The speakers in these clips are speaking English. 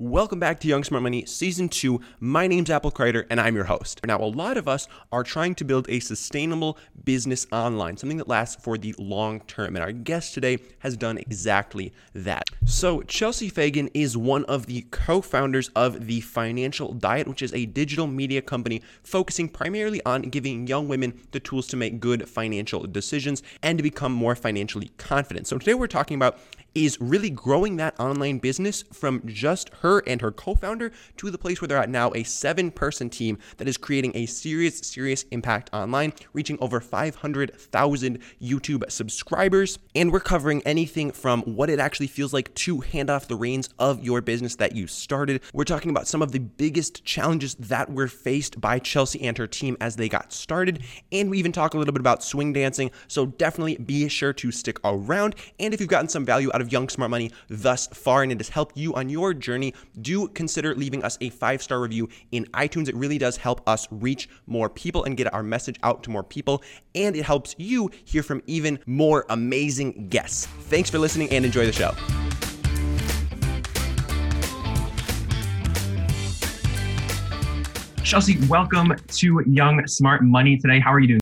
Welcome back to Young Smart Money Season 2. My name's Apple Kreider and I'm your host. Now, a lot of us are trying to build a sustainable business online, something that lasts for the long term. And our guest today has done exactly that. So, Chelsea Fagan is one of the co founders of The Financial Diet, which is a digital media company focusing primarily on giving young women the tools to make good financial decisions and to become more financially confident. So, today we're talking about is really growing that online business from just her and her co founder to the place where they're at now a seven person team that is creating a serious, serious impact online, reaching over 500,000 YouTube subscribers. And we're covering anything from what it actually feels like to hand off the reins of your business that you started. We're talking about some of the biggest challenges that were faced by Chelsea and her team as they got started. And we even talk a little bit about swing dancing. So definitely be sure to stick around. And if you've gotten some value out out of Young Smart Money thus far and it has helped you on your journey, do consider leaving us a five star review in iTunes. It really does help us reach more people and get our message out to more people. And it helps you hear from even more amazing guests. Thanks for listening and enjoy the show. Chelsea, welcome to Young Smart Money today. How are you doing?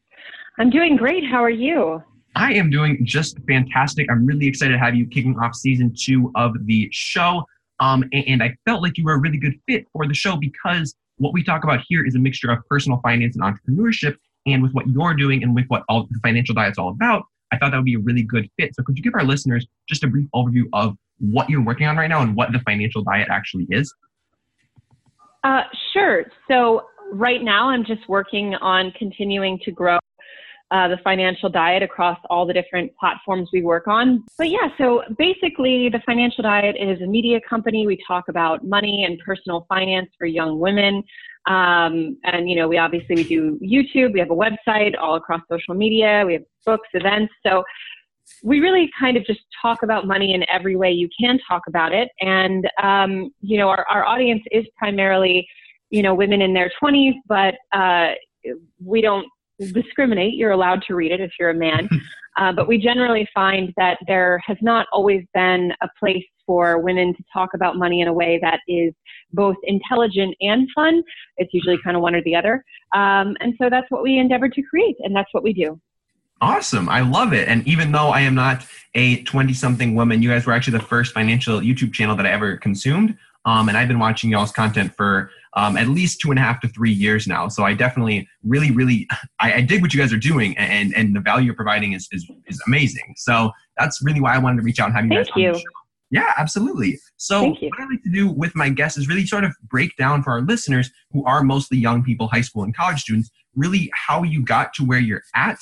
I'm doing great. How are you? I am doing just fantastic. I'm really excited to have you kicking off season two of the show. Um, and, I felt like you were a really good fit for the show because what we talk about here is a mixture of personal finance and entrepreneurship. And with what you're doing and with what all the financial diet's all about, I thought that would be a really good fit. So could you give our listeners just a brief overview of what you're working on right now and what the financial diet actually is? Uh, sure. So right now I'm just working on continuing to grow uh, the financial diet across all the different platforms we work on. But yeah, so basically, the financial diet is a media company. We talk about money and personal finance for young women. Um, and you know, we obviously we do YouTube. We have a website all across social media. We have books, events. So we really kind of just talk about money in every way you can talk about it. And um, you know, our, our audience is primarily you know women in their 20s, but uh, we don't discriminate. You're allowed to read it if you're a man. Uh, but we generally find that there has not always been a place for women to talk about money in a way that is both intelligent and fun. It's usually kind of one or the other. Um, and so that's what we endeavor to create, and that's what we do. Awesome. I love it. And even though I am not a 20 something woman, you guys were actually the first financial YouTube channel that I ever consumed. Um, and I've been watching y'all's content for um, at least two and a half to three years now. So I definitely really, really, I, I dig what you guys are doing, and and the value you're providing is is, is amazing. So that's really why I wanted to reach out and have you Thank guys you. on the show. Yeah, absolutely. So what I like to do with my guests is really sort of break down for our listeners who are mostly young people, high school and college students, really how you got to where you're at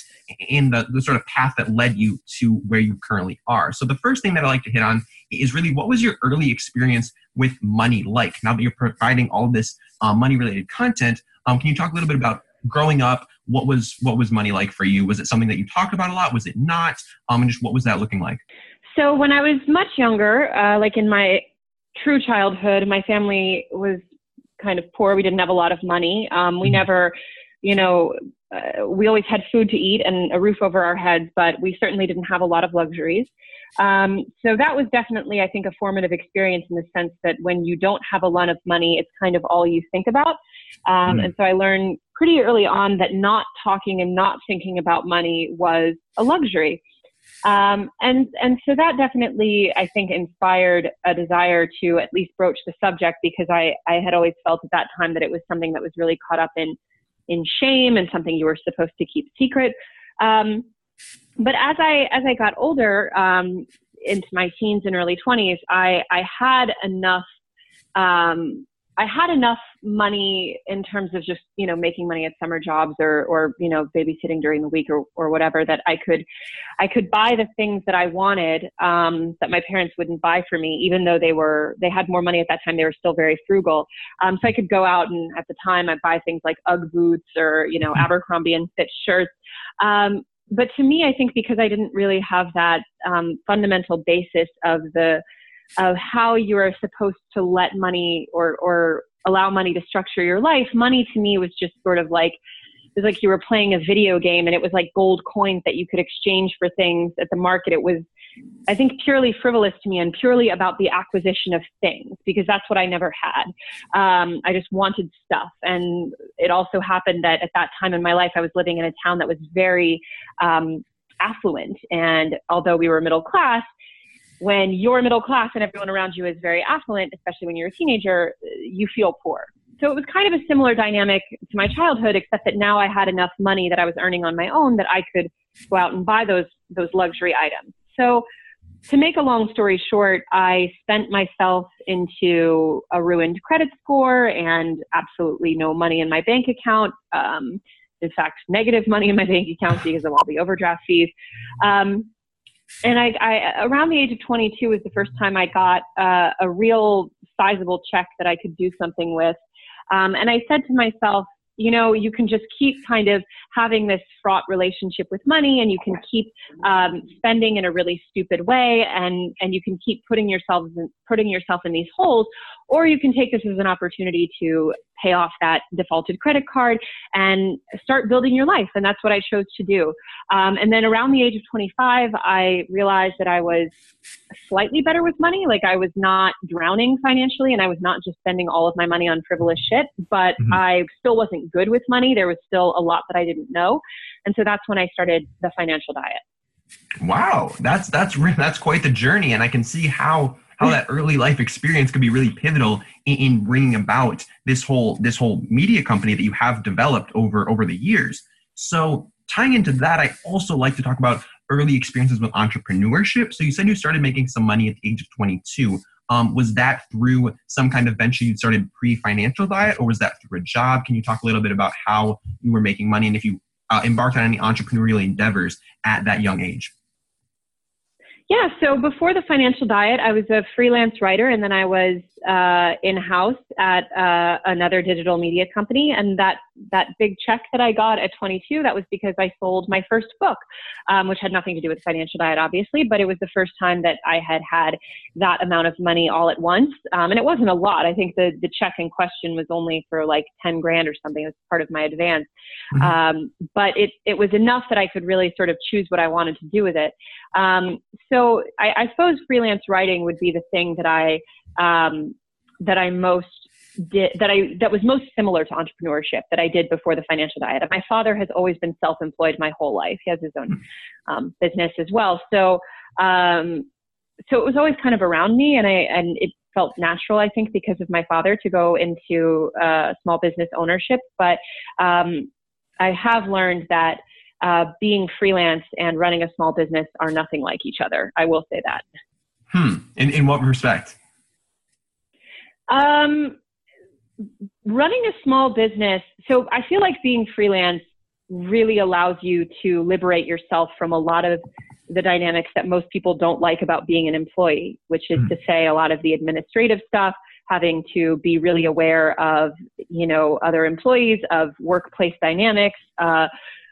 and the, the sort of path that led you to where you currently are. So the first thing that I like to hit on is really what was your early experience with money like? Now that you're providing all this uh, money related content, um, can you talk a little bit about growing up? What was what was money like for you? Was it something that you talked about a lot? Was it not? Um, and just what was that looking like? So when I was much younger, uh, like in my true childhood, my family was kind of poor. We didn't have a lot of money. Um, we mm-hmm. never, you know, uh, we always had food to eat and a roof over our heads, but we certainly didn't have a lot of luxuries. Um, so that was definitely, I think, a formative experience in the sense that when you don't have a lot of money, it's kind of all you think about. Um, mm. And so I learned pretty early on that not talking and not thinking about money was a luxury. Um, and and so that definitely I think inspired a desire to at least broach the subject because I I had always felt at that time that it was something that was really caught up in in shame and something you were supposed to keep secret. Um, but as I as I got older, um, into my teens and early 20s, I I had enough um, I had enough money in terms of just you know making money at summer jobs or or you know babysitting during the week or or whatever that I could I could buy the things that I wanted um, that my parents wouldn't buy for me even though they were they had more money at that time. They were still very frugal. Um, so I could go out and at the time I'd buy things like UGG boots or you know mm-hmm. Abercrombie and Fitch shirts. Um, but to me I think because I didn't really have that um, fundamental basis of the of how you are supposed to let money or, or allow money to structure your life, money to me was just sort of like it was like you were playing a video game and it was like gold coins that you could exchange for things at the market. It was, I think, purely frivolous to me and purely about the acquisition of things because that's what I never had. Um, I just wanted stuff. And it also happened that at that time in my life, I was living in a town that was very um, affluent. And although we were middle class, when you're middle class and everyone around you is very affluent, especially when you're a teenager, you feel poor. So it was kind of a similar dynamic to my childhood, except that now I had enough money that I was earning on my own that I could go out and buy those those luxury items. So to make a long story short, I spent myself into a ruined credit score and absolutely no money in my bank account. Um, in fact, negative money in my bank account because of all the overdraft fees. Um, and I, I, around the age of 22 was the first time I got uh, a real sizable check that I could do something with. Um, and I said to myself, you know, you can just keep kind of having this fraught relationship with money and you can keep um, spending in a really stupid way and, and you can keep putting yourself in, putting yourself in these holes or you can take this as an opportunity to pay off that defaulted credit card and start building your life. And that's what I chose to do. Um, and then around the age of 25, I realized that I was slightly better with money. Like I was not drowning financially and I was not just spending all of my money on frivolous shit, but mm-hmm. I still wasn't good with money. There was still a lot that I didn't know. And so that's when I started the financial diet. Wow, that's that's that's quite the journey, and I can see how how that early life experience could be really pivotal in, in, bringing about this whole this whole media company that you have developed over over the years. So tying into that, I also like to talk about early experiences with entrepreneurship. So you said you started making some money at the age of 22. Um, was that through some kind of venture you started pre-financial diet, or was that through a job? Can you talk a little bit about how you were making money and if you uh, embarked on any entrepreneurial endeavors at that young age? Yeah, so before the financial diet, I was a freelance writer and then I was uh, in house at uh, another digital media company. And that, that big check that I got at 22, that was because I sold my first book, um, which had nothing to do with financial diet, obviously, but it was the first time that I had had that amount of money all at once. Um, and it wasn't a lot. I think the, the check in question was only for like 10 grand or something It was part of my advance. Mm-hmm. Um, but it, it was enough that I could really sort of choose what I wanted to do with it. Um, so I, I, suppose freelance writing would be the thing that I um, that I most did that I that was most similar to entrepreneurship that I did before the financial diet. My father has always been self-employed my whole life. He has his own um, business as well. So um, so it was always kind of around me, and I and it felt natural, I think, because of my father to go into uh, small business ownership. But um, I have learned that uh, being freelance and running a small business are nothing like each other. I will say that. Hmm. In in what respect? Um, running a small business. So I feel like being freelance really allows you to liberate yourself from a lot of the dynamics that most people don't like about being an employee, which is mm. to say a lot of the administrative stuff, having to be really aware of, you know, other employees, of workplace dynamics, uh,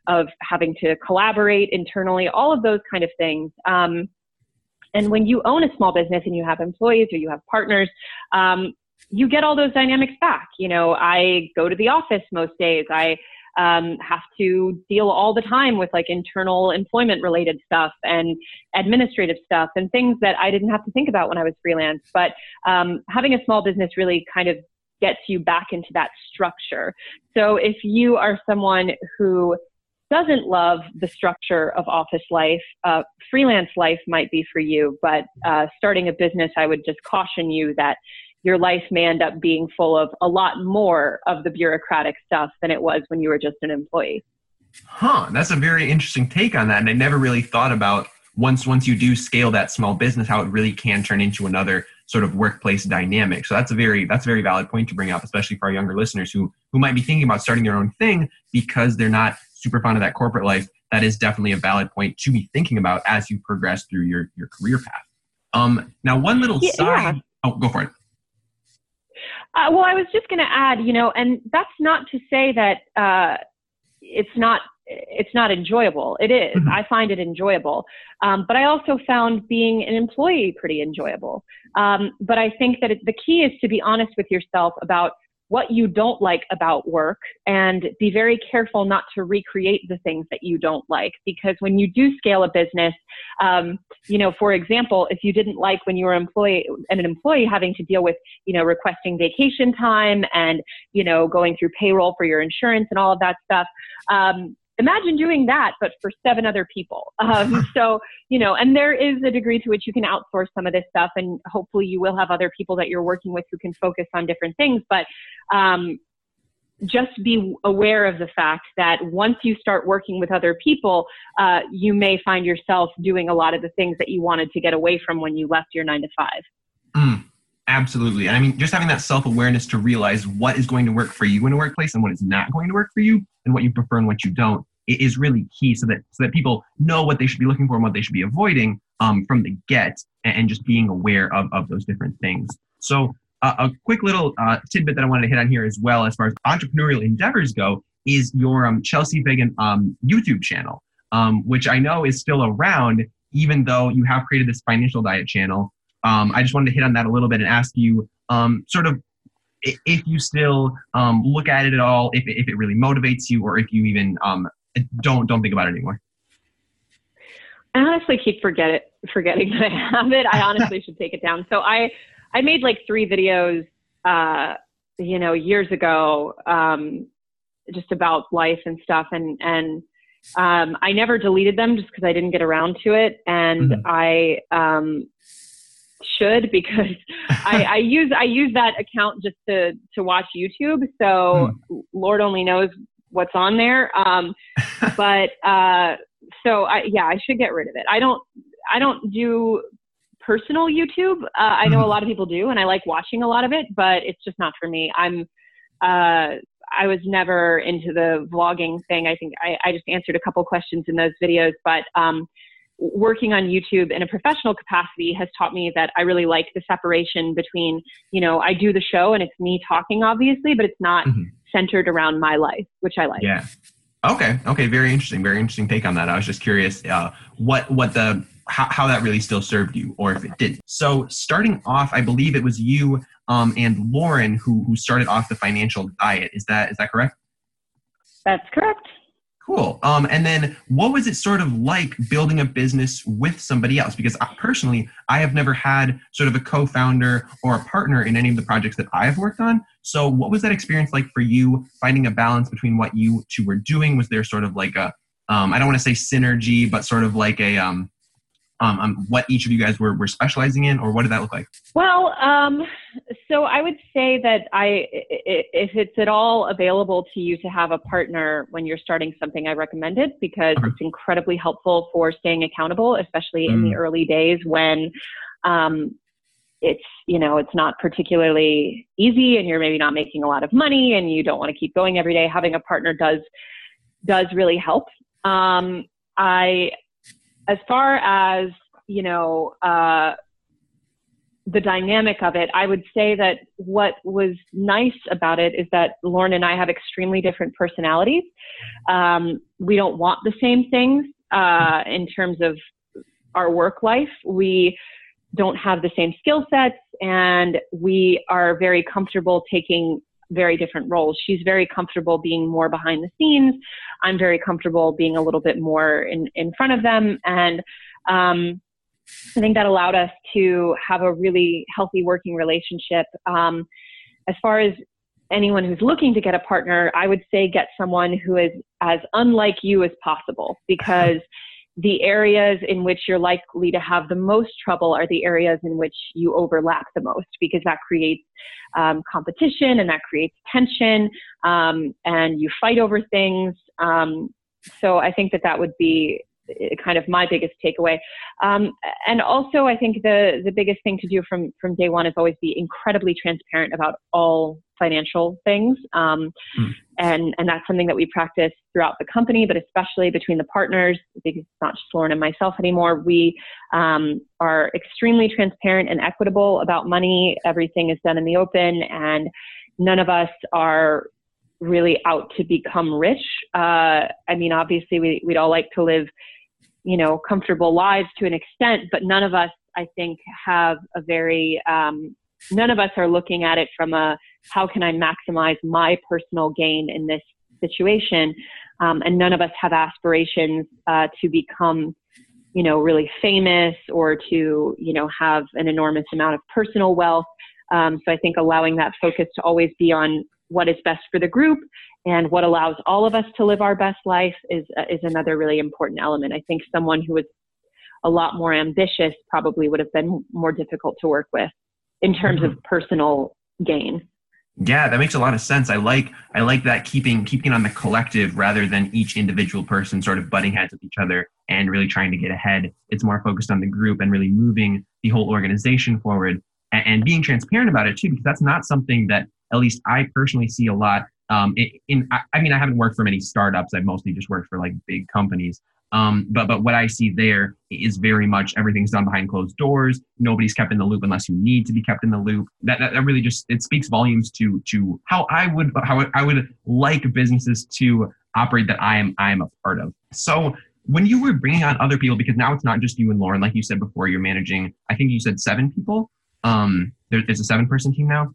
of having to collaborate internally, all of those kind of things. Um, and when you own a small business and you have employees or you have partners, um, you get all those dynamics back. You know, I go to the office most days. I um, have to deal all the time with like internal employment related stuff and administrative stuff and things that I didn't have to think about when I was freelance. But um, having a small business really kind of gets you back into that structure. So if you are someone who doesn't love the structure of office life, uh, freelance life might be for you. But uh, starting a business, I would just caution you that your life may end up being full of a lot more of the bureaucratic stuff than it was when you were just an employee. Huh, that's a very interesting take on that. And I never really thought about once once you do scale that small business, how it really can turn into another sort of workplace dynamic. So that's a very that's a very valid point to bring up, especially for our younger listeners who who might be thinking about starting their own thing because they're not super fond of that corporate life. That is definitely a valid point to be thinking about as you progress through your your career path. Um, now, one little yeah, side. Yeah. Oh, go for it. Uh, well, I was just going to add, you know, and that's not to say that uh, it's not it's not enjoyable. It is. Mm-hmm. I find it enjoyable, um, but I also found being an employee pretty enjoyable. Um, but I think that it, the key is to be honest with yourself about what you don't like about work and be very careful not to recreate the things that you don't like. Because when you do scale a business um, you know for example if you didn't like when you were employee and an employee having to deal with you know requesting vacation time and you know going through payroll for your insurance and all of that stuff um, imagine doing that, but for seven other people. Um, so, you know, and there is a degree to which you can outsource some of this stuff, and hopefully you will have other people that you're working with who can focus on different things. But um, just be aware of the fact that once you start working with other people, uh, you may find yourself doing a lot of the things that you wanted to get away from when you left your nine to five. Mm, absolutely. And I mean, just having that self awareness to realize what is going to work for you in a workplace and what is not going to work for you and what you prefer and what you don't is really key so that so that people know what they should be looking for and what they should be avoiding um, from the get and, just being aware of, of those different things. So uh, a quick little uh, tidbit that I wanted to hit on here as well as far as entrepreneurial endeavors go is your um, Chelsea Fagan um, YouTube channel, um, which I know is still around even though you have created this financial diet channel. Um, I just wanted to hit on that a little bit and ask you um, sort of if you still um, look at it at all, if, if it really motivates you, or if you even um, don't don't think about it anymore. I honestly keep forget it, forgetting that I have it. I honestly should take it down. So I I made like three videos, uh, you know, years ago, um, just about life and stuff, and and um, I never deleted them just because I didn't get around to it, and mm-hmm. I um, should because I, I, use I use that account just to to watch YouTube. So mm. Lord only knows what's on there. Um, but uh, so I, yeah, I should get rid of it. I don't I don't do personal YouTube. Uh, I know a mm-hmm. lot of people do, and I like watching a lot of it, but it's just not for me. I'm uh, I was never into the vlogging thing. I think I, I just answered a couple questions in those videos, but um, working on YouTube in a professional capacity has taught me that I really like the separation between, you know, I do the show and it's me talking, obviously, but it's not mm-hmm. centered around my life, which I like. Yeah. Okay. Okay. Very interesting. Very interesting take on that. I was just curious uh, what what the how, how that really still served you, or if it did. So starting off, I believe it was you um, and Lauren who who started off the financial diet. Is that is that correct? That's correct. Cool. Um, and then what was it sort of like building a business with somebody else? Because I, personally, I have never had sort of a co founder or a partner in any of the projects that I have worked on. So, what was that experience like for you finding a balance between what you two were doing? Was there sort of like a, um, I don't want to say synergy, but sort of like a, um, um, um, what each of you guys were, were specializing in, or what did that look like? Well, um, so I would say that I, if it's at all available to you to have a partner when you're starting something, I recommend it because it's incredibly helpful for staying accountable, especially mm. in the mm. early days when um, it's you know it's not particularly easy and you're maybe not making a lot of money and you don't want to keep going every day. Having a partner does does really help. Um, I as far as you know uh, the dynamic of it, I would say that what was nice about it is that Lauren and I have extremely different personalities. Um, we don't want the same things uh, in terms of our work life. We don't have the same skill sets, and we are very comfortable taking very different roles. She's very comfortable being more behind the scenes. I'm very comfortable being a little bit more in, in front of them. And um, I think that allowed us to have a really healthy working relationship. Um, as far as anyone who's looking to get a partner, I would say get someone who is as unlike you as possible because the areas in which you're likely to have the most trouble are the areas in which you overlap the most because that creates um, competition and that creates tension um, and you fight over things. Um, so I think that that would be kind of my biggest takeaway. Um, and also, I think the the biggest thing to do from from day one is always be incredibly transparent about all financial things, um, mm. and and that's something that we practice throughout the company, but especially between the partners because it's not just Lauren and myself anymore. We um, are extremely transparent and equitable about money. Everything is done in the open, and none of us are really out to become rich. Uh, I mean, obviously, we, we'd all like to live you know, comfortable lives to an extent, but none of us, I think, have a very, um, none of us are looking at it from a how can I maximize my personal gain in this situation? Um, and none of us have aspirations uh, to become, you know, really famous or to, you know, have an enormous amount of personal wealth. Um, so I think allowing that focus to always be on what is best for the group and what allows all of us to live our best life is uh, is another really important element. I think someone who is a lot more ambitious probably would have been more difficult to work with in terms mm-hmm. of personal gain. Yeah, that makes a lot of sense. I like I like that keeping keeping on the collective rather than each individual person sort of butting heads with each other and really trying to get ahead. It's more focused on the group and really moving the whole organization forward and, and being transparent about it too, because that's not something that at least I personally see a lot. Um, in, in I mean, I haven't worked for many startups. I've mostly just worked for like big companies. Um, but but what I see there is very much everything's done behind closed doors. Nobody's kept in the loop unless you need to be kept in the loop. That, that, that really just it speaks volumes to to how I would how I would like businesses to operate that I am I am a part of. So when you were bringing on other people, because now it's not just you and Lauren, like you said before, you're managing. I think you said seven people. Um, there, there's a seven person team now.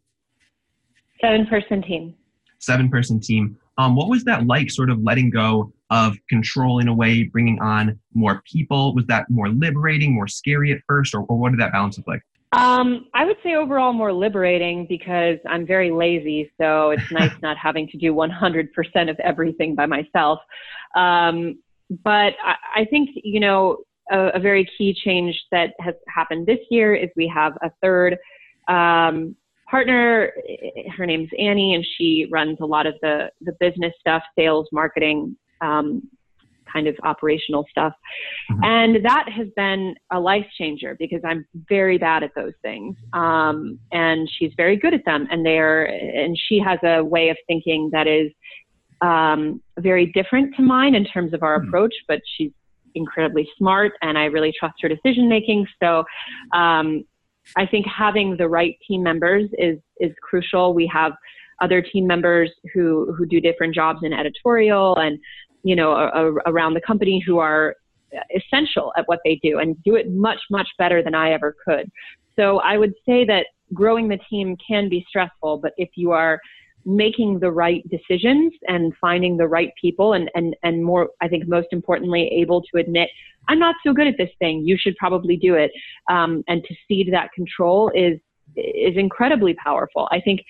Seven person team. Seven person team. Um, what was that like, sort of letting go of control in a way, bringing on more people? Was that more liberating, more scary at first, or, or what did that balance look like? Um, I would say overall more liberating because I'm very lazy, so it's nice not having to do 100% of everything by myself. Um, but I, I, think, you know, a, a, very key change that has happened this year is we have a third um, partner. Her name's Annie, and she runs a lot of the, the business stuff, sales, marketing, um, kind of operational stuff. Mm-hmm. And that has been a life changer because I'm very bad at those things. Um, and she's very good at them. And they're, and she has a way of thinking that is um, very different to mine in terms of our mm-hmm. approach, but she's incredibly smart and I really trust her decision making. So, um, I think having the right team members is, is crucial. We have other team members who, who do different jobs in editorial and you know, a, a, around the company who are essential at what they do and do it much, much better than I ever could. So I would say that growing the team can be stressful, but if you are making the right decisions and finding the right people and, and, and more, I think most importantly, able to admit, I'm not so good at this thing. You should probably do it. Um, and to cede that control is, is incredibly powerful. I think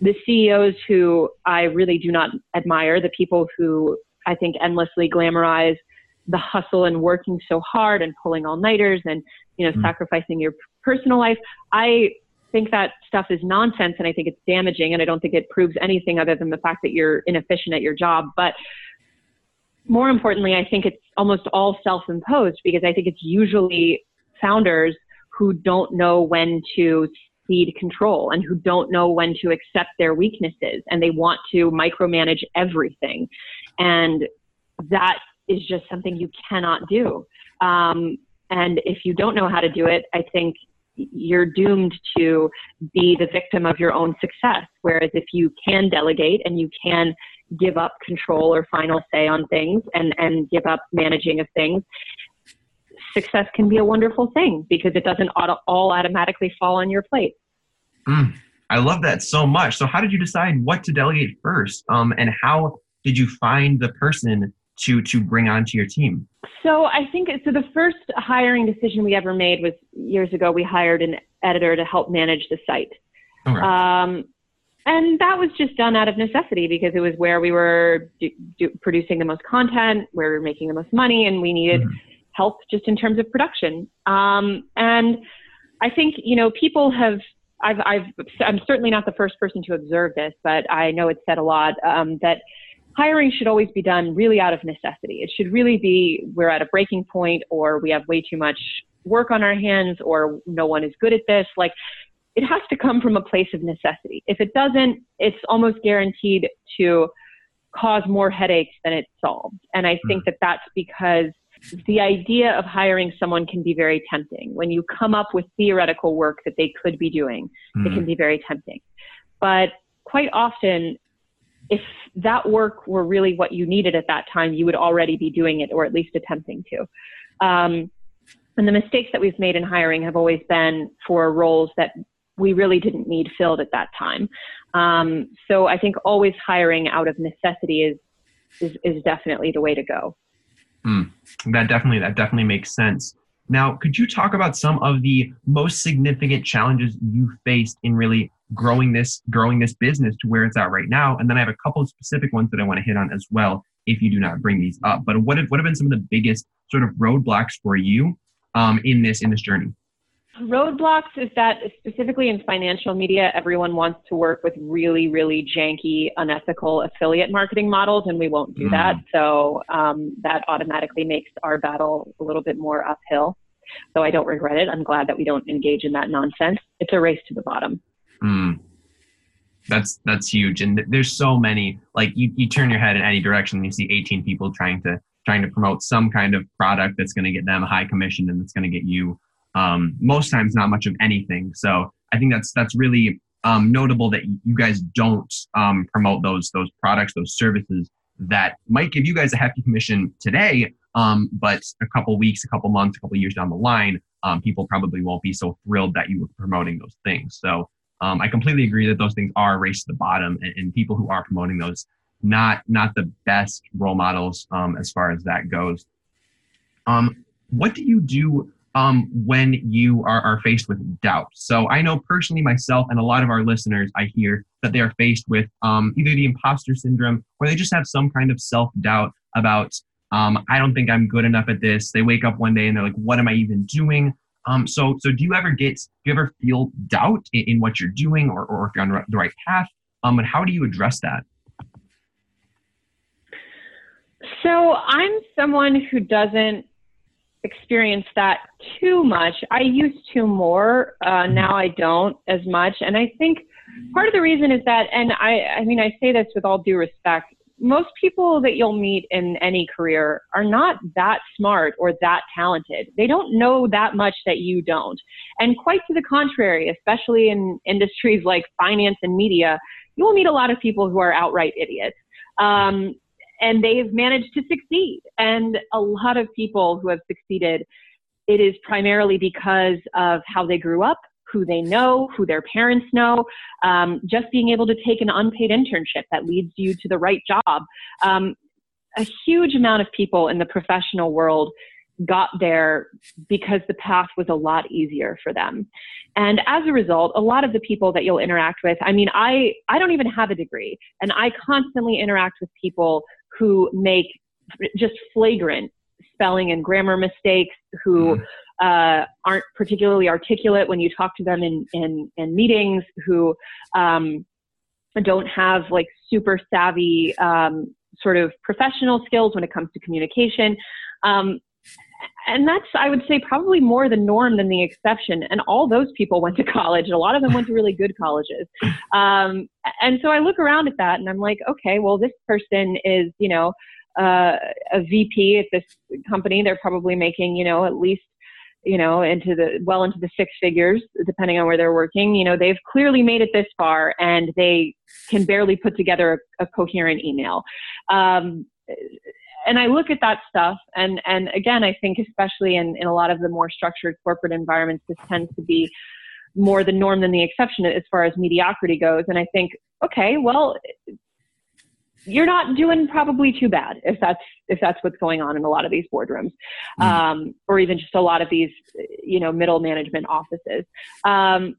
the CEOs who I really do not admire, the people who I think, endlessly glamorize the hustle and working so hard and pulling all nighters and, you know, mm sacrificing your personal life. I think that stuff is nonsense and I think it's damaging and I don't think it proves anything other than the fact that you're inefficient at your job. But more importantly, I think it's almost all self imposed because I think it's usually founders who don't know when to cede control and who don't know when to accept their weaknesses and they want to micromanage everything. And that is just something you cannot do. Um, and if you don't know how to do it, I think you're doomed to be the victim of your own success. Whereas if you can delegate and you can give up control or final say on things and, and give up managing of things, success can be a wonderful thing because it doesn't auto- all automatically fall on your plate. Mm, I love that so much. So, how did you decide what to delegate first? Um, and how did you find the person to to bring onto your team? So I think so. The first hiring decision we ever made was years ago. We hired an editor to help manage the site, okay. um, and that was just done out of necessity because it was where we were do, do, producing the most content, where we were making the most money, and we needed mm-hmm. help just in terms of production. Um, and I think you know people have. I've, I've, I'm certainly not the first person to observe this, but I know it's said a lot um, that hiring should always be done really out of necessity. It should really be we're at a breaking point or we have way too much work on our hands or no one is good at this. Like it has to come from a place of necessity. If it doesn't, it's almost guaranteed to cause more headaches than it solves. And I think hmm. that that's because the idea of hiring someone can be very tempting. When you come up with theoretical work that they could be doing, mm. it can hmm. be very tempting. But quite often, if that work were really what you needed at that time, you would already be doing it or at least attempting to. Um, and the mistakes that we've made in hiring have always been for roles that we really didn't need filled at that time. Um, so I think always hiring out of necessity is is, is definitely the way to go. Mm, that definitely that definitely makes sense. Now, could you talk about some of the most significant challenges you faced in really growing this growing this business to where it's at right now? And then I have a couple of specific ones that I want to hit on as well if you do not bring these up. But what have, what have been some of the biggest sort of roadblocks for you um, in this in this journey? Roadblocks is that specifically in financial media, everyone wants to work with really, really janky, unethical affiliate marketing models, and we won't do mm. that. So um, that automatically makes our battle a little bit more uphill. So I don't regret it. I'm glad that we don't engage in that nonsense. It's a race to the bottom. Mm. That's that's huge, and there's so many. Like you, you turn your head in any direction, and you see 18 people trying to trying to promote some kind of product that's going to get them a high commission and that's going to get you um, most times not much of anything. So I think that's that's really um, notable that you guys don't um, promote those those products, those services that might give you guys a hefty commission today, um, but a couple weeks, a couple months, a couple years down the line, um, people probably won't be so thrilled that you were promoting those things. So um, I completely agree that those things are a race to the bottom, and, and people who are promoting those not not the best role models as far as that goes. what do you do um, when you are, are faced with doubt. So I know personally myself and a lot of our listeners, I hear that they are faced with um, either the imposter syndrome or they just have some kind of self doubt about, um, I don't think I'm good enough at this. They wake up one day and they're like, what am I even doing? Um, so, so do you ever get, do you ever feel doubt in, in what you're doing or, or if you're on the right path? Um, and how do you address that? So I'm someone who doesn't experience that too much. I used to more. Uh, mm-hmm. now I don't as much. And I think part of the reason is that, and I, I mean, I say this with all due respect, most people that you'll meet in any career are not that smart or that talented. They don't know that much that you don't. And quite to the contrary, especially in industries like finance and media, you will meet a lot of people who are outright idiots. Um, and they've managed to succeed. And a lot of people who have succeeded, it is primarily because of how they grew up, who they know, who their parents know, um, just being able to take an unpaid internship that leads you to the right job. Um, a huge amount of people in the professional world got there because the path was a lot easier for them. And as a result, a lot of the people that you'll interact with, I mean, I, I don't even have a degree and I constantly interact with people who make just flagrant spelling and grammar mistakes, who mm. uh, aren't particularly articulate when you talk to them in, in, in meetings, who um, don't have like super savvy um, sort of professional skills when it comes to communication. Um, and that's i would say probably more the norm than the exception. And all those people went to college. And a lot of them went to really good colleges. Um, and so i look around at that and i'm like okay well this person is you know uh, a vp at this company. They're probably making you know at least you know into the well into the six figures depending on where they're working. You know they've clearly made it this far and they can barely put together a, a coherent email. Um, and I look at that stuff, and and again, I think especially in in a lot of the more structured corporate environments, this tends to be more the norm than the exception as far as mediocrity goes. And I think, okay, well, you're not doing probably too bad if that's if that's what's going on in a lot of these boardrooms, mm. um, or even just a lot of these, you know, middle management offices. Um,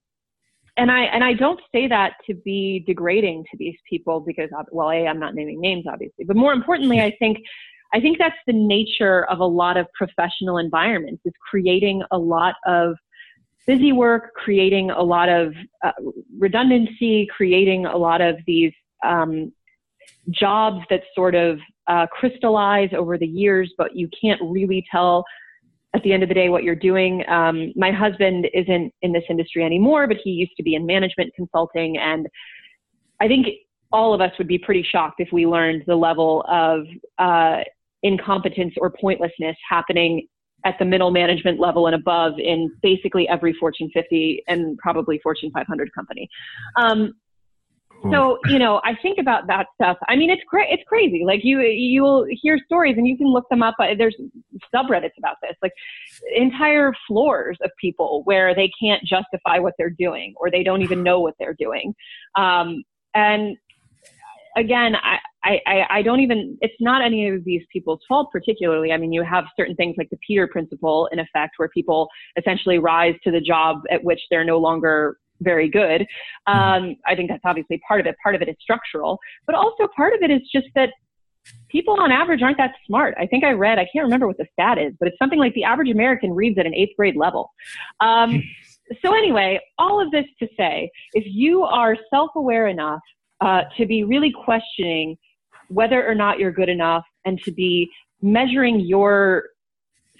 and I and I don't say that to be degrading to these people because well, a I'm not naming names obviously, but more importantly, I think I think that's the nature of a lot of professional environments is creating a lot of busy work, creating a lot of uh, redundancy, creating a lot of these um, jobs that sort of uh, crystallize over the years, but you can't really tell at the end of the day what you're doing. Um, my husband isn't in this industry anymore, but he used to be in management consulting. And I think all of us would be pretty shocked if we learned the level of uh, incompetence or pointlessness happening at the middle management level and above in basically every Fortune 50 and probably Fortune 500 company. Um, so you know i think about that stuff. I mean it's cra- it's crazy. Like you you'll hear stories and you can look them up there's subreddits about this. Like entire floors of people where they can't justify what they're doing or they don't even know what they're doing. Um, and again I, I i don't even it's not any of these people's fault particularly i mean you have certain things like the peter principle in effect where people essentially rise to the job at which they're no longer very good. Mm-hmm. Um, I think that's obviously part of it. Part of it is structural, but also part of it is just that people on average aren't that smart. I think I read, I can't remember what the stat is, but it's something like the average American reads at an eighth grade level. Um, so, anyway, all of this to say, if you are self aware enough uh, to be really questioning whether or not you're good enough and to be measuring your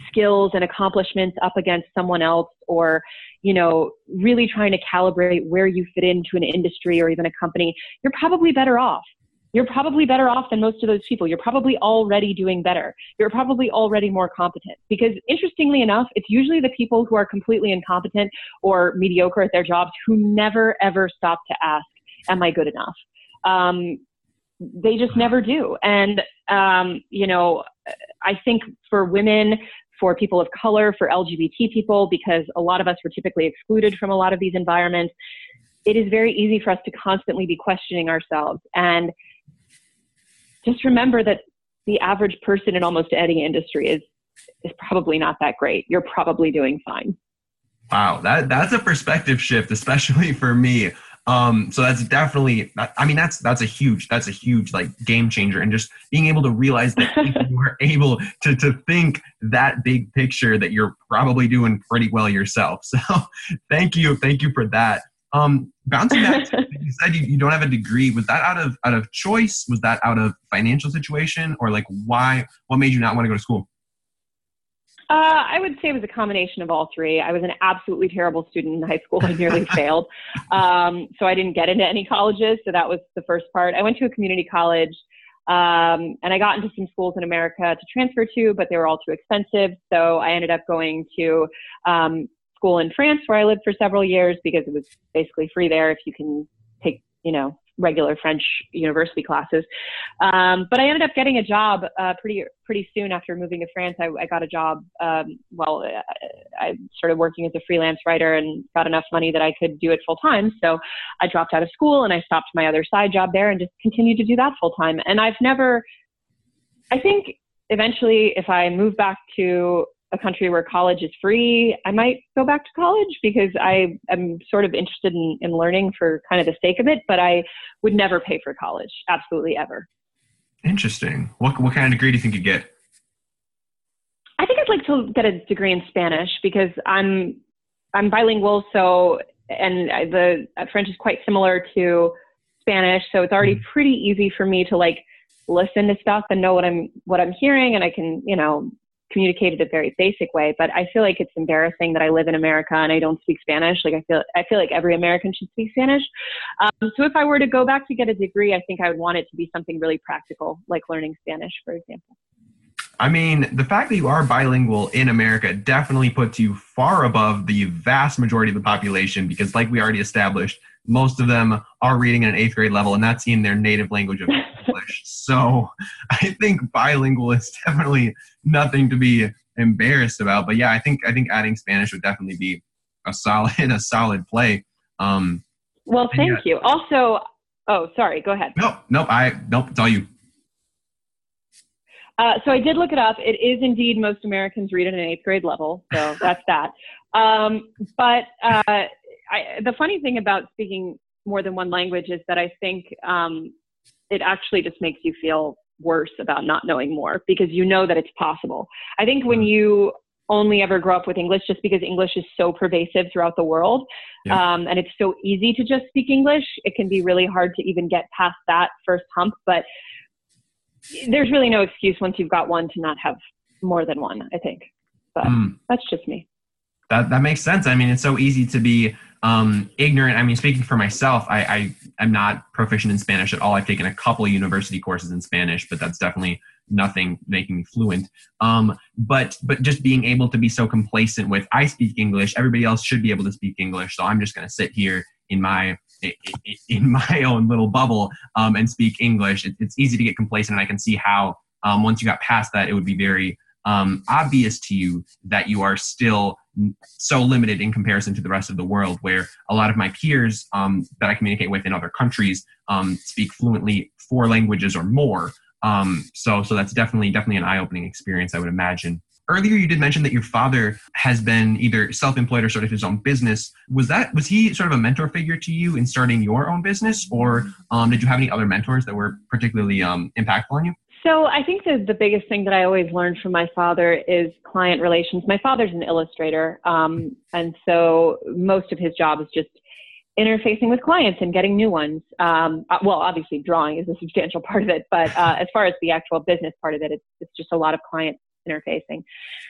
skills and accomplishments up against someone else or you know really trying to calibrate where you fit into an industry or even a company you're probably better off. You're probably better off than most of those people. You're probably already doing better. You're probably already more competent. Because interestingly enough it's usually the people who are completely incompetent or mediocre at their jobs who never ever stop to ask am i good enough um, they just never do and um, you know i think for women for people of color, for LGBT people, because a lot of us were typically excluded from a lot of these environments. It is very easy for us to constantly be questioning ourselves. And just remember that the average person in almost any industry is is probably not that great. You're probably doing fine. Wow, that that's a perspective shift, especially for me. Um, so that's definitely, I mean, that's that's a huge, that's a huge like game changer, and just being able to realize that you are able to to think that big picture that you're probably doing pretty well yourself. So thank you, thank you for that. Um, bouncing back, you said you, you don't have a degree. Was that out of out of choice? Was that out of financial situation, or like why? What made you not want to go to school? Uh, I would say it was a combination of all three. I was an absolutely terrible student in high school. I nearly failed. Um, so I didn't get into any colleges. So that was the first part. I went to a community college um, and I got into some schools in America to transfer to, but they were all too expensive. So I ended up going to um, school in France where I lived for several years because it was basically free there if you can take, you know, regular French university classes. Um, but I ended up getting a job uh, pretty pretty soon after moving to France. I, I got a job. Um, well, I started working as a freelance writer and got enough money that I could do it full time. So I dropped out of school and I stopped my other side job there and just continued to do that full time. And I've never. I think eventually, if I move back to a country where college is free, I might go back to college because I am sort of interested in, in learning for kind of the sake of it, but I would never pay for college, absolutely ever. Interesting. What, what kind of degree do you think you'd get? I think I'd like to get a degree in Spanish because I'm I'm bilingual, so and the French is quite similar to Spanish, so it's already mm. pretty easy for me to like listen to stuff and know what I'm what I'm hearing, and I can you know communicated a very basic way, but I feel like it's embarrassing that I live in America and I don't speak Spanish. Like I feel, I feel like every American should speak Spanish. Um, so if I were to go back to get a degree, I think I would want it to be something really practical, like learning Spanish, for example. I mean, the fact that you are bilingual in America definitely puts you far above the vast majority of the population because, like we already established, most of them are reading at an eighth grade level, and that's in their native language of English. so I think bilingual is definitely nothing to be embarrassed about. But yeah, I think I think adding Spanish would definitely be a solid a solid play. Um, well, thank yeah. you. Also, oh, sorry, go ahead. No, nope, I nope, it's all you. Uh, so I did look it up. It is indeed most Americans read at an eighth grade level. So that's that. Um, but uh, I, the funny thing about speaking more than one language is that I think um, it actually just makes you feel worse about not knowing more because you know that it's possible. I think when mm. you only ever grow up with English, just because English is so pervasive throughout the world yeah. um, and it's so easy to just speak English, it can be really hard to even get past that first hump. But there's really no excuse once you've got one to not have more than one, I think. But mm. that's just me. That, that makes sense. I mean, it's so easy to be um, ignorant. I mean, speaking for myself, I, I am not proficient in Spanish at all. I've taken a couple university courses in Spanish, but that's definitely nothing making me fluent. Um, but but just being able to be so complacent with I speak English, everybody else should be able to speak English, so I'm just going to sit here in my in my own little bubble um, and speak English, it, it's easy to get complacent. And I can see how um, once you got past that, it would be very um, obvious to you that you are still so limited in comparison to the rest of the world, where a lot of my peers um, that I communicate with in other countries um, speak fluently four languages or more. Um, so, so that's definitely definitely an eye-opening experience, I would imagine. Earlier, you did mention that your father has been either self-employed or of his own business. Was that was he sort of a mentor figure to you in starting your own business, or um, did you have any other mentors that were particularly um, impactful on you? So I think the, the biggest thing that I always learned from my father is client relations. My father's an illustrator, um, and so most of his job is just interfacing with clients and getting new ones. Um, uh, well, obviously, drawing is a substantial part of it, but uh, as far as the actual business part of it, it's, it's just a lot of client interfacing.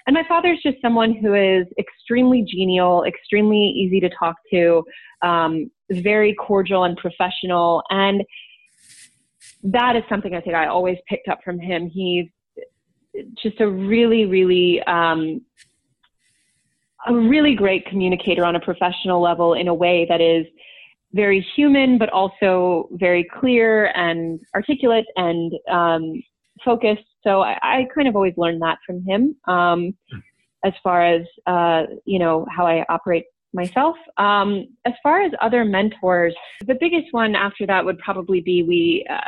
And my father's just someone who is extremely genial, extremely easy to talk to, um, very cordial and professional. And that is something I think I always picked up from him. He's just a really, really, um, a really great communicator on a professional level in a way that is very human, but also very clear and articulate and um, focused. So I, I, kind of always learned that from him um, as far as, uh, you know, how I operate myself. Um, as far as other mentors, the biggest one after that would probably be we, uh,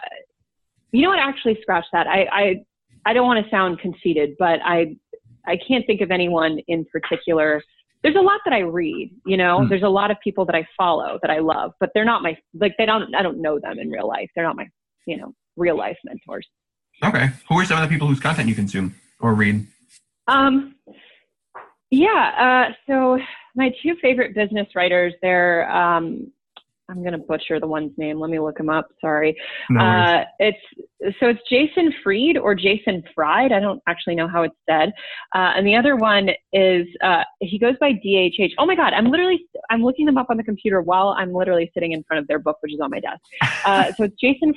you know what, actually scratch that. I, I, I don't want to sound conceited, but I, I can't think of anyone in particular. There's a lot that I read, you know, mm. there's a lot of people that I follow that I love, but they're not my, like, they don't, I don't know them in real life. They're not my, you know, real life mentors. Okay. Who are some of the people whose content you consume or read? Um, yeah. Uh, so my two favorite business writers, they're, um, I'm going to butcher the one's name. Let me look him up. Sorry. No uh, it's so it's Jason Fried or Jason Fried. I don't actually know how it's said. Uh, and the other one is uh, he goes by DHH. Oh my God! I'm literally I'm looking them up on the computer while I'm literally sitting in front of their book, which is on my desk. Uh, so it's Jason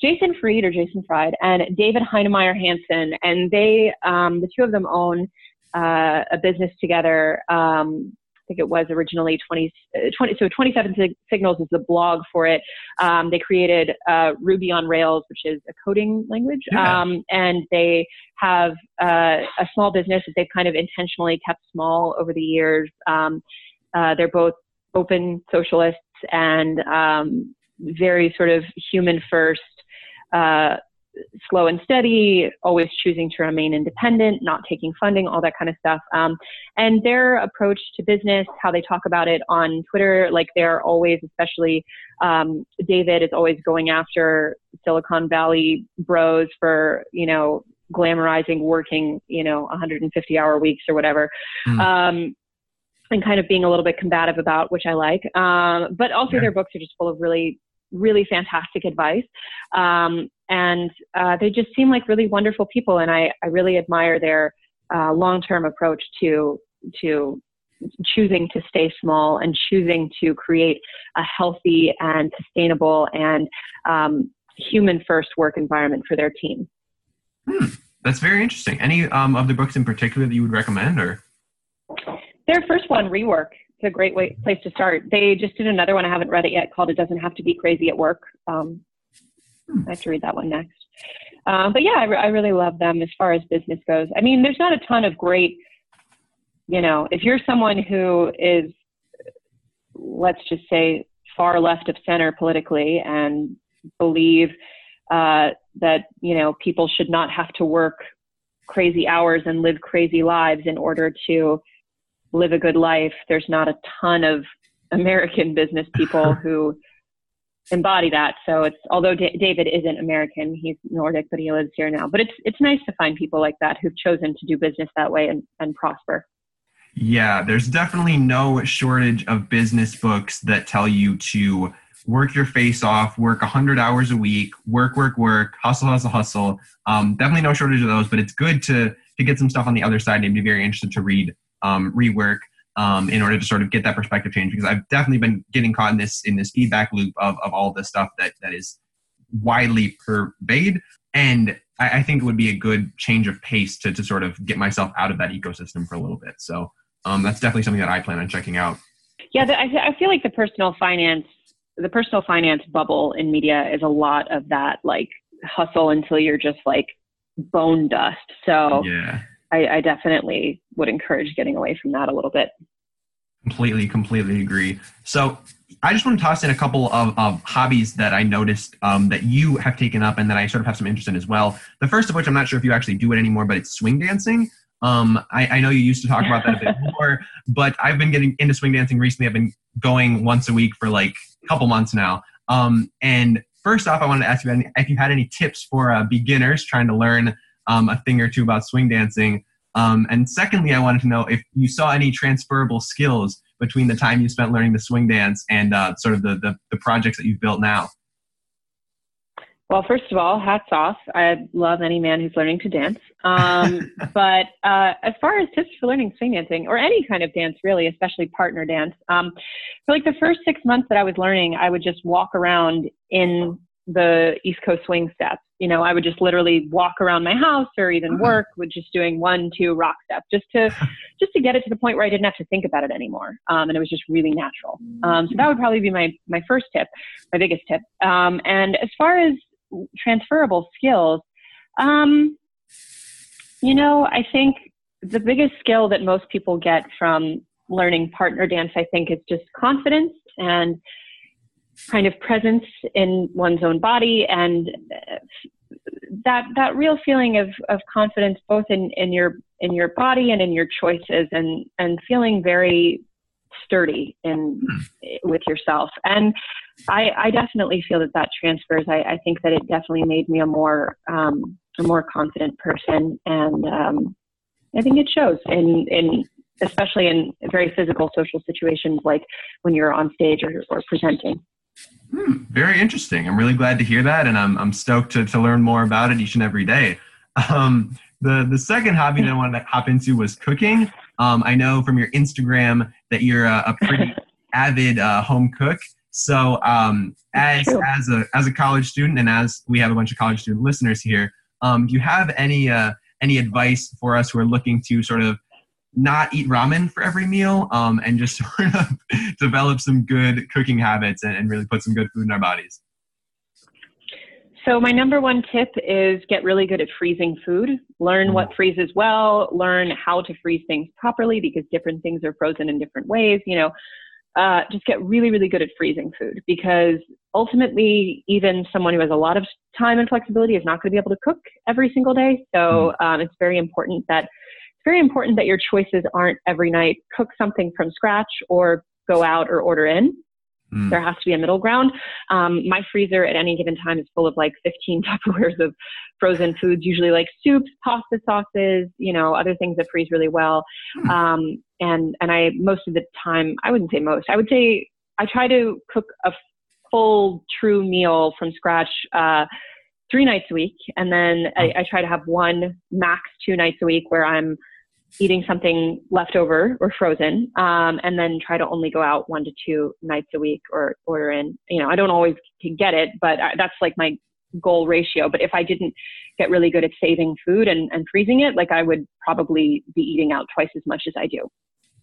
Jason Fried or Jason Fried and David Heinemeier Hansson, and they um, the two of them own uh, a business together. Um, I think it was originally 20, uh, 20 so 27 Signals is the blog for it. Um, they created uh, Ruby on Rails, which is a coding language, yeah. um, and they have uh, a small business that they've kind of intentionally kept small over the years. Um, uh, they're both open socialists and um, very sort of human first uh, slow and steady, always choosing to remain independent, not taking funding, all that kind of stuff. Um, and their approach to business, how they talk about it on Twitter, like they're always, especially um, David is always going after Silicon Valley bros for, you know, glamorizing working, you know, 150 hour weeks or whatever. Mm. Um, and kind of being a little bit combative about, which I like. Um, but also, yeah. their books are just full of really really fantastic advice. Um, and uh, they just seem like really wonderful people. And I, I really admire their uh, long term approach to, to choosing to stay small and choosing to create a healthy and sustainable and um, human first work environment for their team. Hmm. That's very interesting. Any um, of the books in particular that you would recommend or? Their first one, Rework, it's a great way, place to start. They just did another one. I haven't read it yet called It Doesn't Have to Be Crazy at Work. Um, I have to read that one next. Um, but yeah, I, re- I really love them as far as business goes. I mean, there's not a ton of great, you know, if you're someone who is, let's just say, far left of center politically and believe uh, that, you know, people should not have to work crazy hours and live crazy lives in order to live a good life, there's not a ton of American business people who embody that. So it's although D- David isn't American, he's Nordic, but he lives here now. But it's it's nice to find people like that who've chosen to do business that way and, and prosper. Yeah, there's definitely no shortage of business books that tell you to work your face off, work 100 hours a week, work, work, work, hustle, hustle, hustle. Um, definitely no shortage of those, but it's good to to get some stuff on the other side. And be very interested to read um, rework um, in order to sort of get that perspective change because I've definitely been getting caught in this in this feedback loop of, of all this stuff that that is widely pervade and I, I, think it would be a good change of pace to, to sort of get myself out of that ecosystem for a little bit so um, that's definitely something that I plan on checking out yeah the, I, I feel like the personal finance the personal finance bubble in media is a lot of that like hustle until you're just like bone dust. So yeah. I, I definitely would encourage getting away from that a little bit. Completely, completely agree. So I just want to toss in a couple of, of hobbies that I noticed um, that you have taken up and that I sort of have some interest in as well. The first of which I'm not sure if you actually do it anymore, but it's swing dancing. Um, I, I, know you used to talk about that a bit more, but I've been getting into swing dancing recently. I've been going once a week for like a couple months now. Um, and first off, I wanted to ask you if you had any tips for uh, beginners trying to learn um, a thing or two about swing dancing. Um, and secondly, I wanted to know if you saw any transferable skills between the time you spent learning the swing dance and uh, sort of the, the, the projects that you've built now. Well, first of all, hats off. I love any man who's learning to dance. Um, but uh, as far as tips for learning swing dancing or any kind of dance, really, especially partner dance, um, for like the first six months that I was learning, I would just walk around in the East Coast swing steps. You know, I would just literally walk around my house or even mm-hmm. work with just doing one, two rock steps, just to just to get it to the point where I didn't have to think about it anymore, um, and it was just really natural. Um, so that would probably be my my first tip, my biggest tip. Um, and as far as transferable skills, um, you know, I think the biggest skill that most people get from learning partner dance, I think, is just confidence and kind of presence in one's own body and that that real feeling of, of confidence both in, in your in your body and in your choices and and feeling very sturdy in with yourself. And I, I definitely feel that that transfers. I, I think that it definitely made me a more um, a more confident person. And um, I think it shows in in especially in very physical social situations like when you're on stage or, or presenting. Hmm, very interesting. I'm really glad to hear that, and I'm, I'm stoked to, to learn more about it each and every day. Um, the, the second hobby that I wanted to hop into was cooking. Um, I know from your Instagram that you're a, a pretty avid uh, home cook. So, um, as as a as a college student, and as we have a bunch of college student listeners here, um, do you have any uh, any advice for us who are looking to sort of not eat ramen for every meal um, and just sort of develop some good cooking habits and, and really put some good food in our bodies? So my number one tip is get really good at freezing food. Learn what mm. freezes well. Learn how to freeze things properly because different things are frozen in different ways. You know, uh, just get really, really good at freezing food because ultimately, even someone who has a lot of time and flexibility is not going to be able to cook every single day. So mm. um, it's very important that very important that your choices aren't every night cook something from scratch or go out or order in. Mm. There has to be a middle ground. Um, my freezer at any given time is full of like 15 Tupperwares of frozen foods, usually like soups, pasta sauces, you know, other things that freeze really well. Mm. Um, and and I most of the time, I wouldn't say most, I would say I try to cook a full true meal from scratch. Uh, three nights a week and then I, I, try to have one max two nights a week where i'm eating something leftover or frozen, um, and then try to only go out one to two nights a week or order in. You know, I don't always get it, but I, that's like my goal ratio. But if I didn't get really good at saving food and, and freezing it, like I would probably be eating out twice as much as I do,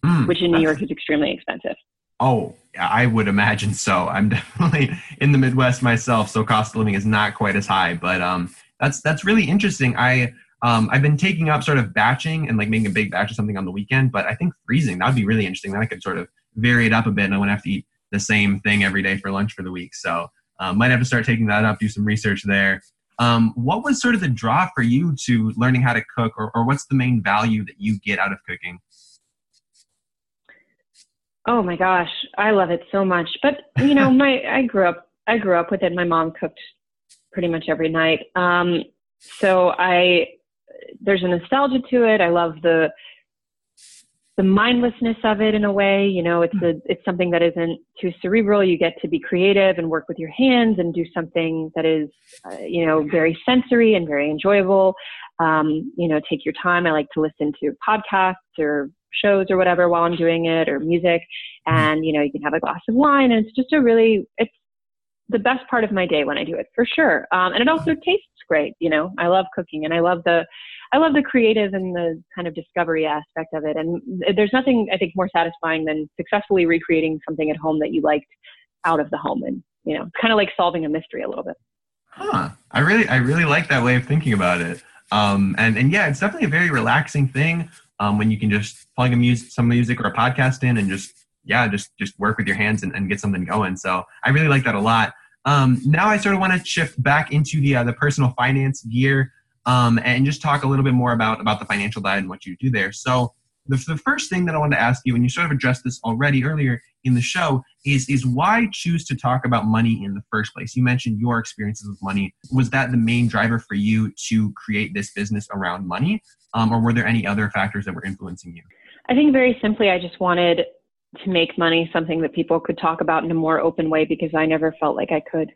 mm, which in New York is extremely expensive. Oh, I would imagine so. I'm definitely in the Midwest myself, so cost of living is not quite as high. But um, that's that's really interesting. I um, I've been taking up sort of batching and like making a big batch of something on the weekend, but I think freezing that would be really interesting. Then I could sort of vary it up a bit, and I wouldn't have to eat the same thing every day for lunch for the week. So um, might have to start taking that up, do some research there. Um, what was sort of the draw for you to learning how to cook, or, or what's the main value that you get out of cooking? Oh my gosh, I love it so much. But you know, my I grew up I grew up with it. My mom cooked pretty much every night. Um, so I there's a nostalgia to it. I love the the mindlessness of it in a way. You know, it's a it's something that isn't too cerebral. You get to be creative and work with your hands and do something that is, uh, you know, very sensory and very enjoyable. Um, you know, take your time. I like to listen to podcasts or shows or whatever while I'm doing it or music. And, you know, you can have a glass of wine and it's just a really, it's the best part of my day when I do it for sure. Um, and it also tastes great. You know, I love cooking and I love the, I love the creative and the kind of discovery aspect of it. And there's nothing I think more satisfying than successfully recreating something at home that you liked out of the home. And, you know, it's kind of like solving a mystery a little bit. Huh. I really, I really like that way of thinking about it. Um, and, and yeah, it's definitely a very relaxing thing um, when you can just plug a music, some music or a podcast in and just, yeah, just, just work with your hands and, and get something going. So I really like that a lot. Um, now I sort of want to shift back into the, uh, the personal finance gear um, and just talk a little bit more about, about the financial diet and what you do there. So the, the first thing that I wanted to ask you, and you sort of addressed this already earlier in the show, is, is why choose to talk about money in the first place? You mentioned your experiences with money. Was that the main driver for you to create this business around money? Um, or were there any other factors that were influencing you? I think very simply, I just wanted to make money something that people could talk about in a more open way because I never felt like I could.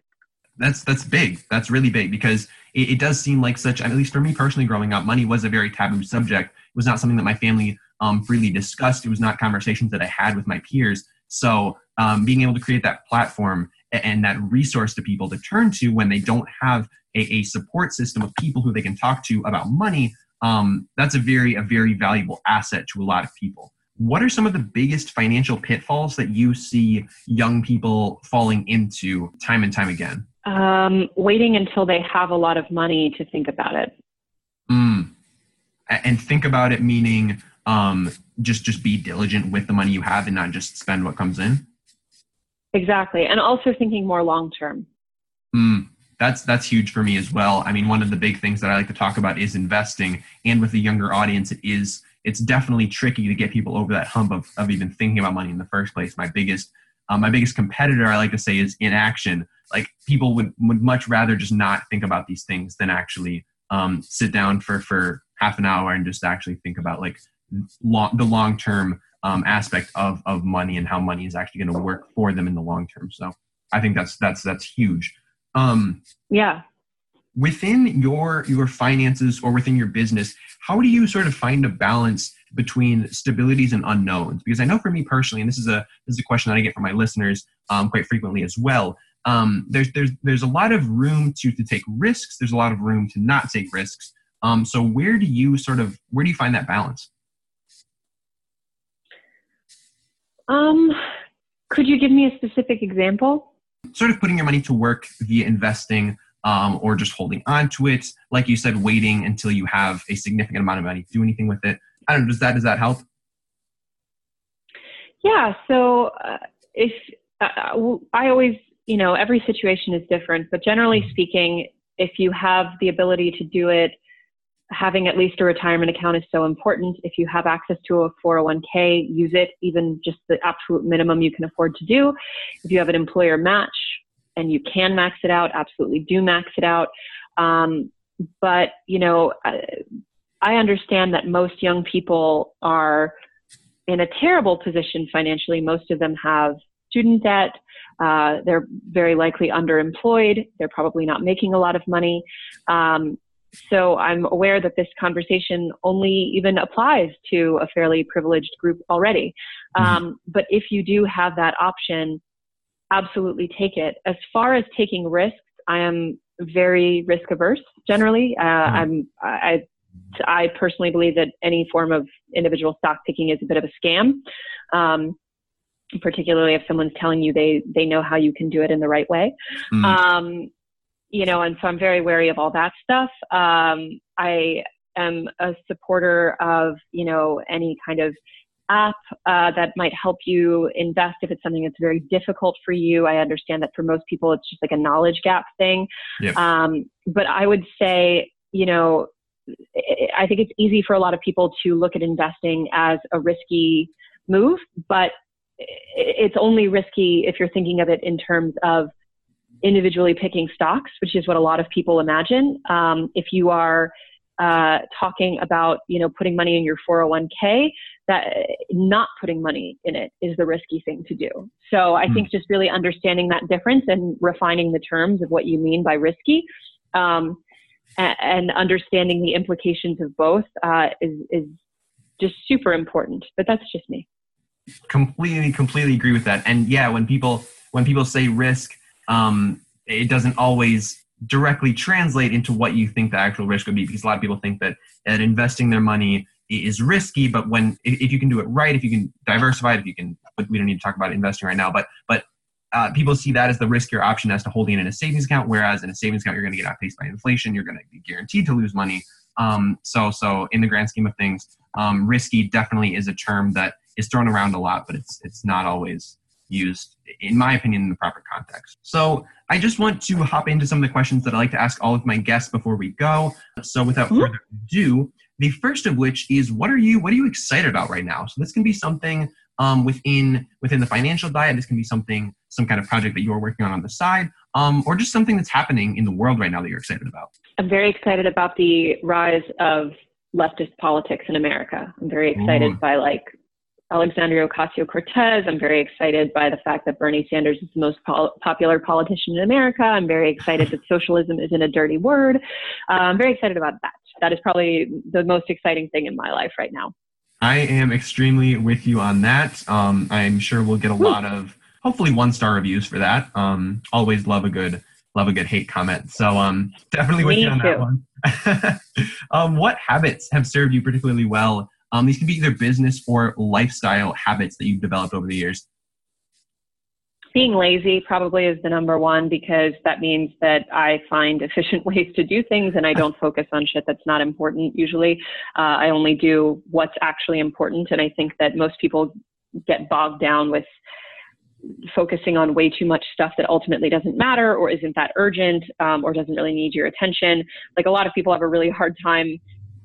That's that's big. That's really big because it, it does seem like such. At least for me personally, growing up, money was a very taboo subject. It was not something that my family um, freely discussed. It was not conversations that I had with my peers. So um, being able to create that platform and that resource to people to turn to when they don't have a, a support system of people who they can talk to about money, um, that's a very a very valuable asset to a lot of people. What are some of the biggest financial pitfalls that you see young people falling into time and time again? Um, waiting until they have a lot of money to think about it. Mm. And think about it meaning um, just just be diligent with the money you have and not just spend what comes in. Exactly, and also thinking more long term. Mm, that's that's huge for me as well. I mean, one of the big things that I like to talk about is investing, and with the younger audience, it is it's definitely tricky to get people over that hump of, of even thinking about money in the first place. My biggest um, my biggest competitor, I like to say, is inaction. Like people would would much rather just not think about these things than actually um, sit down for for half an hour and just actually think about like long, the long term um, aspect of of money and how money is actually going to work for them in the long term. So I think that's that's that's huge. Um, yeah. Within your your finances or within your business, how do you sort of find a balance between stabilities and unknowns? Because I know for me personally, and this is a this is a question that I get from my listeners um, quite frequently as well. Um, there's there's there's a lot of room to to take risks. There's a lot of room to not take risks. Um, so where do you sort of where do you find that balance? Um, could you give me a specific example? Sort of putting your money to work via investing um, or just holding on to it. Like you said, waiting until you have a significant amount of money to do anything with it. I don't know. Does that does that help? Yeah. So uh, if uh, I always, you know, every situation is different, but generally mm-hmm. speaking, if you have the ability to do it having at least a retirement account is so important. If you have access to a 401k, use it, even just the absolute minimum you can afford to do. If you have an employer match and you can max it out, absolutely do max it out. Um, but, you know, I, understand that most young people are in a terrible position financially. Most of them have student debt. Uh, they're very likely underemployed. They're probably not making a lot of money. Um, so I'm aware that this conversation only even applies to a fairly privileged group already. Mm-hmm. Um, but if you do have that option, absolutely take it. As far as taking risks, I am very risk averse generally. Uh, mm-hmm. I'm, I, I personally believe that any form of individual stock picking is a bit of a scam. Um, particularly if someone's telling you they they know how you can do it in the right way. Mm. Um, you know, and so I'm very wary of all that stuff. Um, I am a supporter of, you know, any kind of app uh, that might help you invest if it's something that's very difficult for you. I understand that for most people, it's just like a knowledge gap thing. Yep. Um, but I would say, you know, I think it's easy for a lot of people to look at investing as a risky move, but it's only risky if you're thinking of it in terms of individually picking stocks, which is what a lot of people imagine. Um, if you are uh, talking about, you know, putting money in your 401k, that not putting money in it is the risky thing to do. So I mm. think just really understanding that difference and refining the terms of what you mean by risky. Um, and, understanding the implications of both uh, is, is just super important. But that's just me. Completely, completely agree with that. And yeah, when people when people say risk, um, it doesn't always directly translate into what you think the actual risk would be because a lot of people think that, that investing their money is risky but when if you can do it right if you can diversify it if you can but we don't need to talk about investing right now but but uh, people see that as the riskier option as to holding it in a savings account, whereas in a savings account, you're going to get outpaced by inflation. You're going to be guaranteed to lose money. Um, so, so in the grand scheme of things, um, risky definitely is a term that is thrown around a lot, but it's it's not always used, in my opinion, in the proper context. So, I just want to hop into some of the questions that I like to ask all of my guests before we go. So, without mm-hmm. further ado, the first of which is, what are you what are you excited about right now? So, this can be something um, within within the financial diet. This can be something, some kind of project that you are working on on the side, um, or just something that's happening in the world right now that you're excited about. I'm very excited about the rise of leftist politics in America. I'm very excited Ooh. by like Alexandria Ocasio Cortez. I'm very excited by the fact that Bernie Sanders is the most pol- popular politician in America. I'm very excited that socialism isn't a dirty word. Uh, I'm very excited about that. That is probably the most exciting thing in my life right now. I am extremely with you on that. Um, I'm sure we'll get a lot of hopefully one star reviews for that. Um, always love a good love a good hate comment. So um, definitely with Me you on too. that one. um, what habits have served you particularly well? Um, these can be either business or lifestyle habits that you've developed over the years being lazy probably is the number one because that means that I find efficient ways to do things and I don't focus on shit that's not important usually. Uh, I only do what's actually important. And I think that most people get bogged down with focusing on way too much stuff that ultimately doesn't matter or isn't that urgent um, or doesn't really need your attention. Like a lot of people have a really hard time,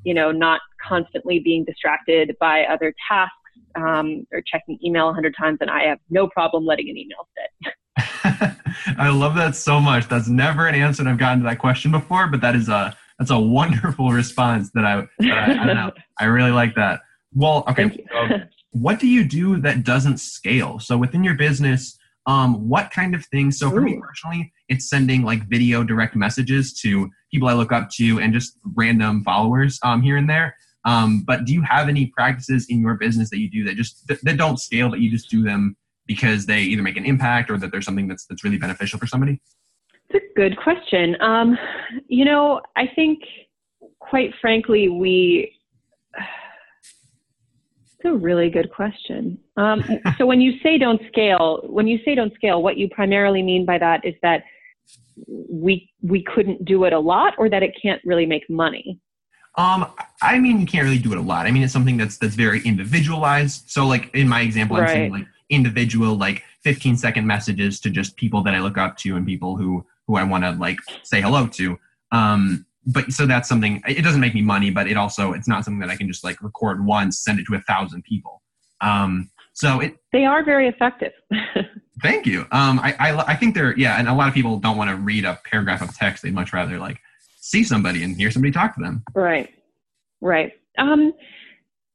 you know, not constantly being distracted by other tasks um, or checking email a hundred times, and I have no problem letting an email sit. I love that so much. That's never an answer I've gotten to that question before, but that is a that's a wonderful response that I, that I, I don't know. I really like that. Well, okay. So what do you do that doesn't scale? So within your business, um, what kind of things? So for Ooh. me personally, it's sending like video direct messages to people I look up to and just random followers um, here and there. Um, but do you have any practices in your business that you do that just that, that don't scale, but you just do them because they either make an impact or that there's something that's that's really beneficial for somebody? It's a good question. Um, you know, I think, quite frankly, we. It's a really good question. Um, so when you say don't scale, when you say don't scale, what you primarily mean by that is that we we couldn't do it a lot, or that it can't really make money. Um, I mean, you can't really do it a lot. I mean, it's something that's that's very individualized. So, like in my example, I'm right. saying like individual, like 15 second messages to just people that I look up to and people who who I want to like say hello to. Um, but so that's something. It doesn't make me money, but it also it's not something that I can just like record once, send it to a thousand people. Um, so it they are very effective. thank you. Um, I, I I think they're yeah, and a lot of people don't want to read a paragraph of text. They'd much rather like see somebody and hear somebody talk to them. Right, right. Um,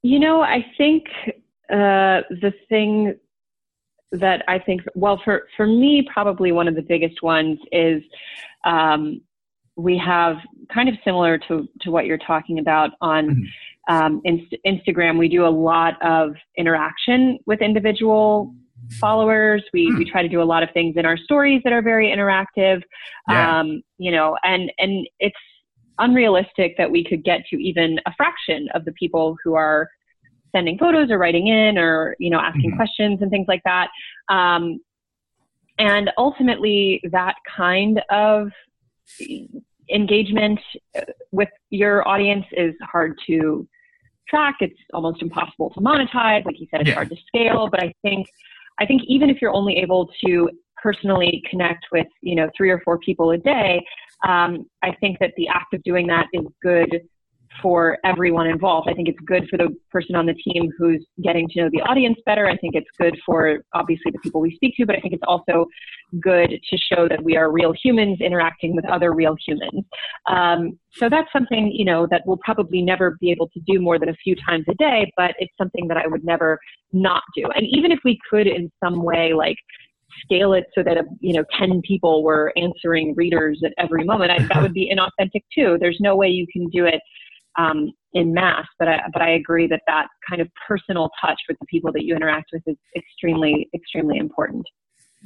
you know, I think uh, the thing that I think, well, for for me, probably one of the biggest ones is um, we have kind of similar to to what you're talking about on. Mm-hmm. Um, Inst- Instagram, we do a lot of interaction with individual followers. We we try to do a lot of things in our stories that are very interactive. Yeah. Um, you know, and and it's unrealistic that we could get to even a fraction of the people who are sending photos or writing in or you know asking mm-hmm. questions and things like that. Um, and ultimately, that kind of engagement with your audience is hard to track. It's almost impossible to monetize. Like you said, it's yeah. hard to scale. But I think I think even if you're only able to personally connect with, you know, three or four people a day, um, I think that the act of doing that is good for everyone involved. I think it's good for the person on the team who's getting to know the audience better. I think it's good for obviously the people we speak to, but I think it's also good to show that we are real humans interacting with other real humans. Um, so that's something, you know, that we'll probably never be able to do more than a few times a day, but it's something that I would never not do. And even if we could in some way, like, scale it so that you know 10 people were answering readers at every moment I, that would be inauthentic too there's no way you can do it um, in mass. But I, but I agree that that kind of personal touch with the people that you interact with is extremely, extremely important.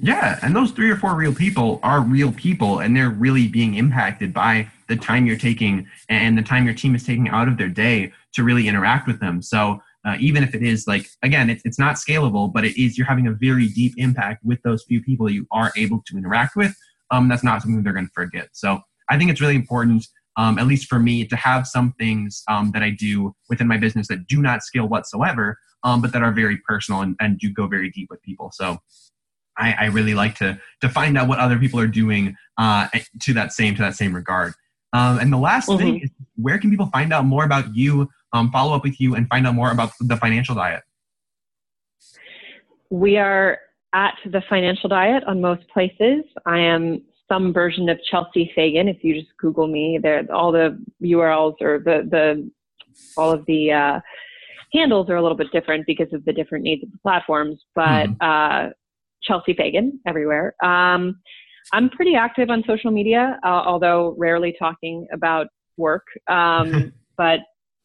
Yeah, and those three or four real people are real people, and they're really being impacted by the time you're taking and the time your team is taking out of their day to really interact with them. So uh, even if it is like again it's, it's not scalable but it is you're having a very deep impact with those few people you are able to interact with um, that's not something they're going to forget so i think it's really important um, at least for me to have some things um, that i do within my business that do not scale whatsoever um, but that are very personal and, and do go very deep with people so I, I really like to to find out what other people are doing uh, to that same to that same regard um, and the last mm-hmm. thing is where can people find out more about you um, follow up with you and find out more about the financial diet? We are at the financial diet on most places. I am some version of Chelsea Fagan. If you just Google me, there all the URLs or the the all of the uh, handles are a little bit different because of the different needs of the platforms. But mm. uh, Chelsea Fagan everywhere. Um, I'm pretty active on social media, uh, although rarely talking about work. Um, but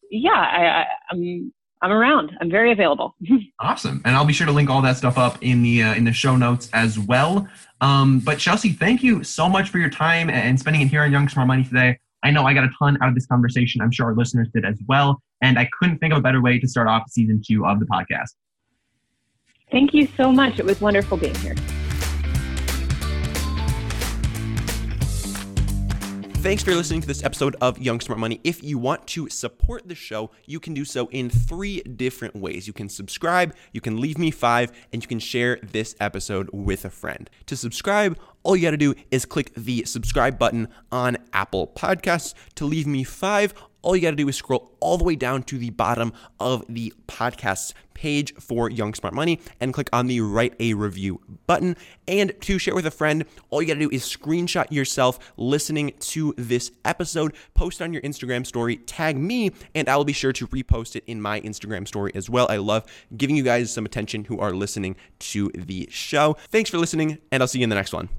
yeah, I, I'm I'm around. I'm very available. awesome, and I'll be sure to link all that stuff up in the uh, in the show notes as well. Um, but Chelsea, thank you so much for your time and spending it here on Young Smart Money today. I know I got a ton out of this conversation. I'm sure our listeners did as well, and I couldn't think of a better way to start off season two of the podcast. Thank you so much. It was wonderful being here. Thanks for listening to this episode of Young Smart Money. If you want to support the show, you can do so in three different ways. You can subscribe, you can leave me five, and you can share this episode with a friend. To subscribe, all you got to do is click the subscribe button on Apple Podcasts. To leave me five, all you got to do is scroll all the way down to the bottom of the podcast's page for Young Smart Money and click on the write a review button. And to share with a friend, all you got to do is screenshot yourself listening to this episode, post on your Instagram story, tag me, and I will be sure to repost it in my Instagram story as well. I love giving you guys some attention who are listening to the show. Thanks for listening, and I'll see you in the next one.